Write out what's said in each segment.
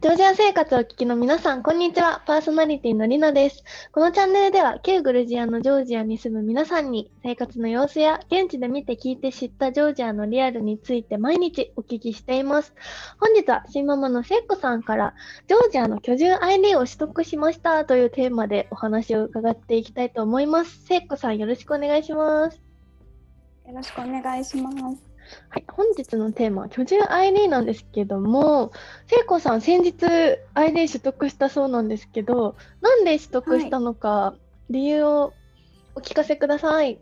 ジョージア生活をお聞きの皆さん、こんにちは。パーソナリティのりなです。このチャンネルでは、旧グルジアのジョージアに住む皆さんに、生活の様子や、現地で見て聞いて知ったジョージアのリアルについて毎日お聞きしています。本日は、新ママのセッコさんから、ジョージアの居住 ID を取得しましたというテーマでお話を伺っていきたいと思います。セッコさん、よろしくお願いします。よろしくお願いします。はい、本日のテーマは居住 ID なんですけども、聖子さん、先日 ID 取得したそうなんですけど、なんで取得したのか、理由をお聞かせください。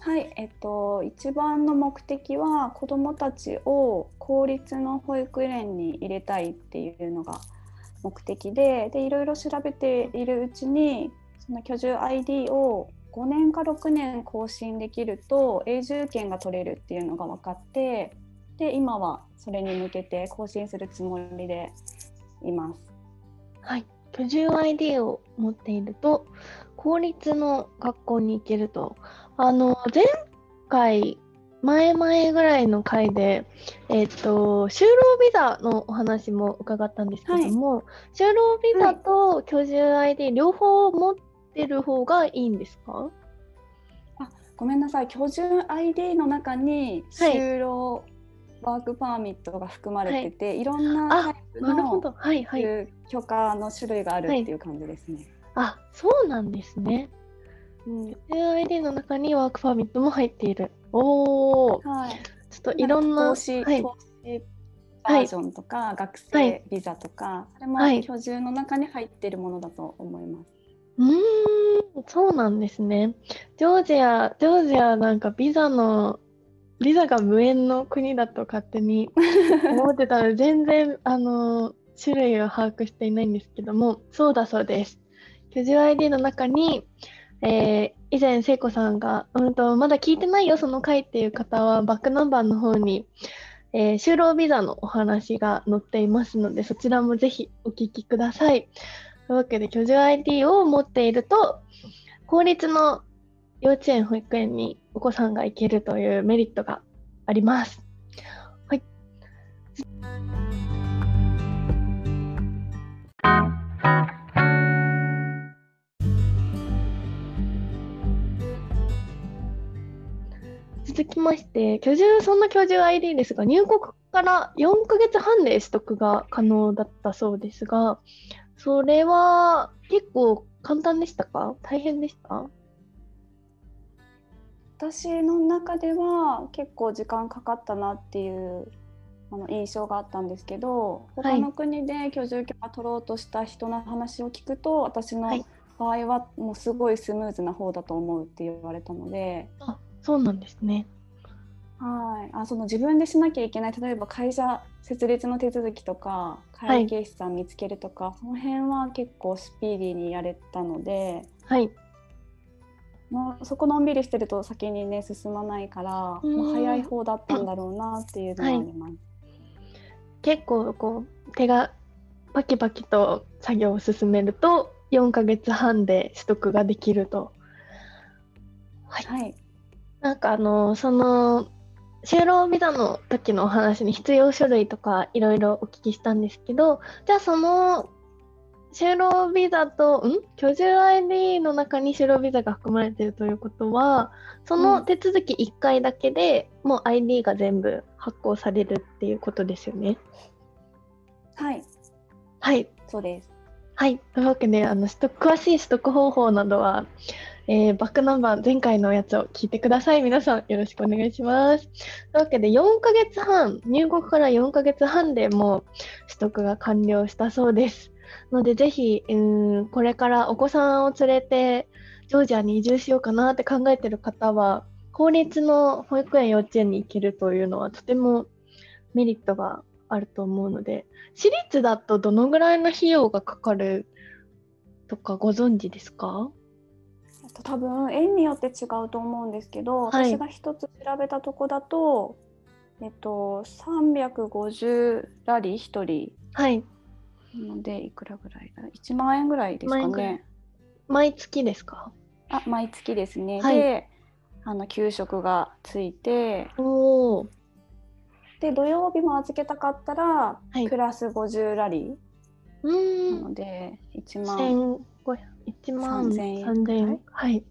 はい、えっと、一番の目的は子どもたちを公立の保育園に入れたいっていうのが目的ででいろいろ調べているうちにその居住 ID を5年か6年更新できると永住権が取れるっていうのが分かってで今はそれに向けて更新するつもりでいます。はい、居住 ID を持っていると公立の学校に行けると。あの前回前々ぐらいの回で、えっ、ー、と、就労ビザのお話も伺ったんですけども、はい、就労ビザと居住 ID 両方持っってる方がいいんですか？あごめんなさい。居住 ID の中に就労、ワークパーミットが含まれてて、はい、いろんなタイプの、はいはい、許可の種類があるっていう感じですね。はい、あそうなんですね。うん、居住 ID の中にワークパーミットも入っている。おお、はい、ちょっといろんな。投資、はい、投資バージョンとか、はい、学生ビザとか、それも居住の中に入っているものだと思います。うーん、そうなんですね。ジョージア、ジョージアなんかビザの、ビザが無縁の国だと勝手に 思ってたので、全然、あの、種類を把握していないんですけども、そうだそうです。居住 ID の中に、えー、以前、聖子さんが、うんと、まだ聞いてないよ、その回っていう方は、バックナンバーの方に、えー、就労ビザのお話が載っていますので、そちらもぜひお聞きください。というわけで、居住 ID を持っていると、公立の幼稚園、保育園にお子さんが行けるというメリットがあります。はい。続きまして、居住、そんな居住 ID ですが、入国から4ヶ月半で取得が可能だったそうですが、それは結構簡単でしたか？大変でした？私の中では結構時間かかったなっていうあの印象があったんですけど他の国で居住許可取ろうとした人の話を聞くと、はい、私の場合はもうすごいスムーズな方だと思うって言われたので。あそうなんですね。はい、あその自分でしなきゃいけない例えば会社設立の手続きとか会計士さん見つけるとか、はい、その辺は結構スピーディーにやれたので、はい、もうそこのんびりしてると先にね進まないからもう早い方だったんだろうなっていうのはあります。はい、結構こう手がパキパキと作業を進めると4ヶ月半で取得ができると。はい、はい、なんかあのその就労ビザの時のお話に必要書類とかいろいろお聞きしたんですけどじゃあその就労ビザとん？居住 ID の中に就労ビザが含まれているということはその手続き1回だけで、もう ID が全部発行されるっていうことですよね。はい。はい。そうです。はい。というわけであの詳しい取得方法などはえー、バックナンバー前回のやつを聞いてください。皆さんよろしくお願いします。というわけで4ヶ月半、入国から4ヶ月半でもう取得が完了したそうです。のでぜひ、うん、これからお子さんを連れてジョージアに移住しようかなって考えてる方は、公立の保育園、幼稚園に行けるというのはとてもメリットがあると思うので、私立だとどのぐらいの費用がかかるとかご存知ですか？と多分園によって違うと思うんですけど、はい、私が一つ調べたとこだと、えっと、350ラリー1人。はい。のでいくらぐらいだ？1万円ぐらいですかね。毎月ですか？あ毎月ですね。はい、であの給食がついてで土曜日も預けたかったら、はい。プラス50ラリうーーなんので1万。1500 1万3000円3000円？はい。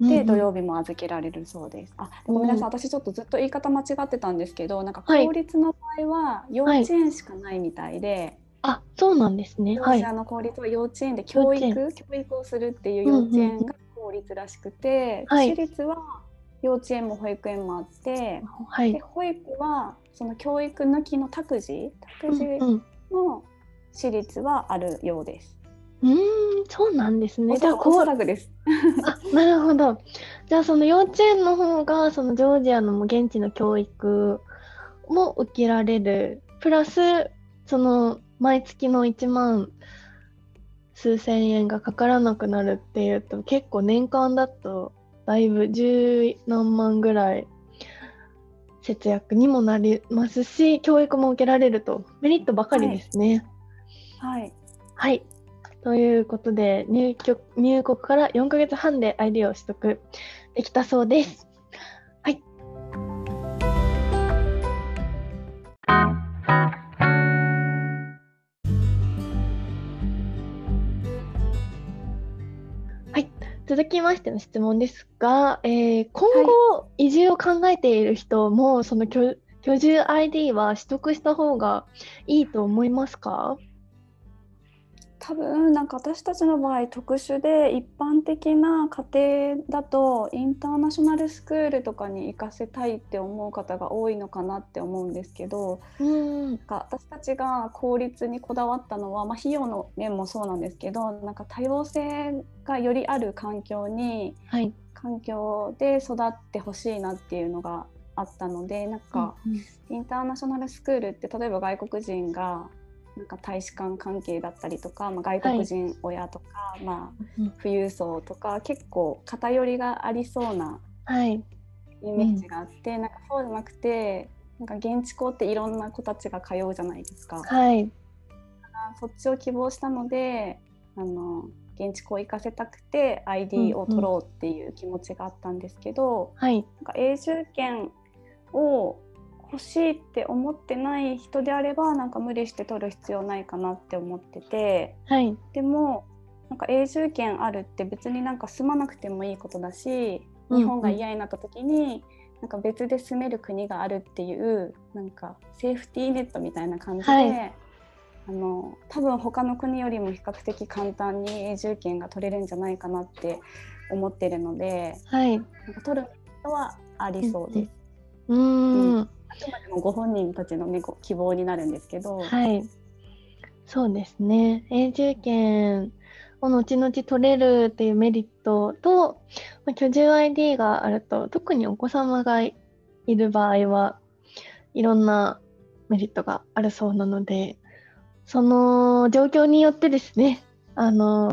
で土日曜日も預けられるそうです。あごめんなさい、うん私ちょっとずっと言い方間違ってたんですけどなんかはい公立の場合は幼稚園しかないみたいで、あ、そうなんですね。はいの公立は幼稚園で教育幼教育をするっていう幼稚園が公立らしくて、はい私立は幼稚園も保育園もあって、はい。で保育はその教育抜きの託児託児うんうんの私立はあるようです。うーん、そうなんですね。じゃあ、こう、らくです。あ、なるほど。じゃあ、その幼稚園の方が、そのジョージアの現地の教育も受けられる。プラス、その毎月の1万数千円がかからなくなるっていうと、結構年間だと、だいぶ十何万ぐらい節約にもなりますし、教育も受けられると、メリットばかりですね。はい。はい。ということで入局、入国から4ヶ月半で ID を取得できたそうです。はい。はい。続きましての質問ですが、えー今後移住を考えている人も、その居居住 ID は取得した方がいいと思いますか？多分なんか私たちの場合特殊で一般的な家庭だとインターナショナルスクールとかに行かせたいって思う方が多いのかなって思うんですけどうんなんか私たちが公立にこだわったのは、まあ、費用の面もそうなんですけどなんか多様性がよりある環境にはい。環境で育ってほしいなっていうのがあったのでなんかインターナショナルスクールって例えば外国人がなんか大使館関係だったりとか、まあ、外国人親とか、まあ、うん富裕層とか結構偏りがありそうなはい。イメージがあって、なんかそうじゃなくてなんか現地校っていろんな子たちが通うじゃないですか。はい。そっちを希望したのであの現地校行かせたくて ID を取ろうっていう気持ちがあったんですけど、はい。なんか永住権を欲しいって思ってない人であればなんか無理して取る必要ないかなって思っててはい。でもなんか永住権あるって別になんか住まなくてもいいことだしうんうん日本が嫌になった時になんか別で住める国があるっていうなんかセーフティーネットみたいな感じで、はいあの多分他の国よりも比較的簡単に永住権が取れるんじゃないかなって思ってるのではい。なんか取る人はありそうです。うーん。あくまでもご本人たちの、ね、希望になるんですけど、はい。そうですね。永住権を後々取れるっていうメリットと、まあ、居住 ID があると、特にお子様がいる場合はいろんなメリットがあるそうなので、その状況によってですね、あの、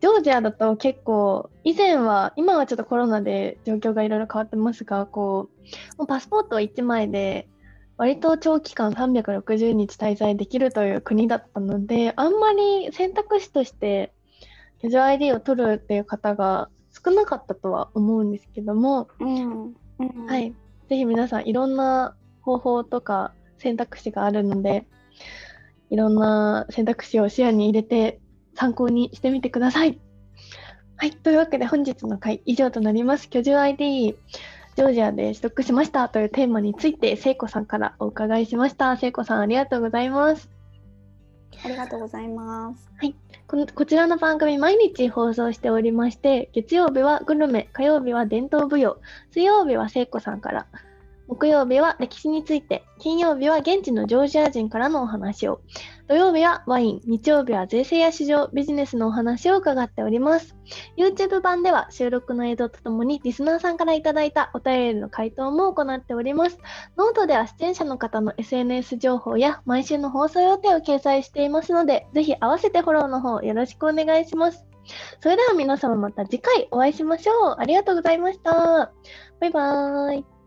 ジョージアだと結構、以前は、今はちょっとコロナで状況がいろいろ変わってますが、こう、もうパスポート1枚で、割と長期間360日滞在できるという国だったので、あんまり選択肢として居住 ID を取るっていう方が少なかったとは思うんですけども、うん。うん。はい、ぜひ皆さんいろんな方法とか選択肢があるので、いろんな選択肢を視野に入れて参考にしてみてください。はい、というわけで本日の回以上となります。居住 ID ジョージアで取得しましたというテーマについて聖子さんからお伺いしました。聖子さんありがとうございます。ありがとうございます。このこちらの番組毎日放送しておりまして、月曜日はグルメ、火曜日は伝統舞踊、水曜日は聖子さんから、木曜日は歴史について、金曜日は現地のジョージア人からのお話を、土曜日はワイン、日曜日は税制や市場、ビジネスのお話を伺っております。YouTube 版では収録の映像とともにリスナーさんからいただいたお便りの回答も行っております。ノートでは出演者の方の SNS 情報や毎週の放送予定を掲載していますので、ぜひ合わせてフォローの方よろしくお願いします。それでは皆様また次回お会いしましょう。ありがとうございました。バイバーイ。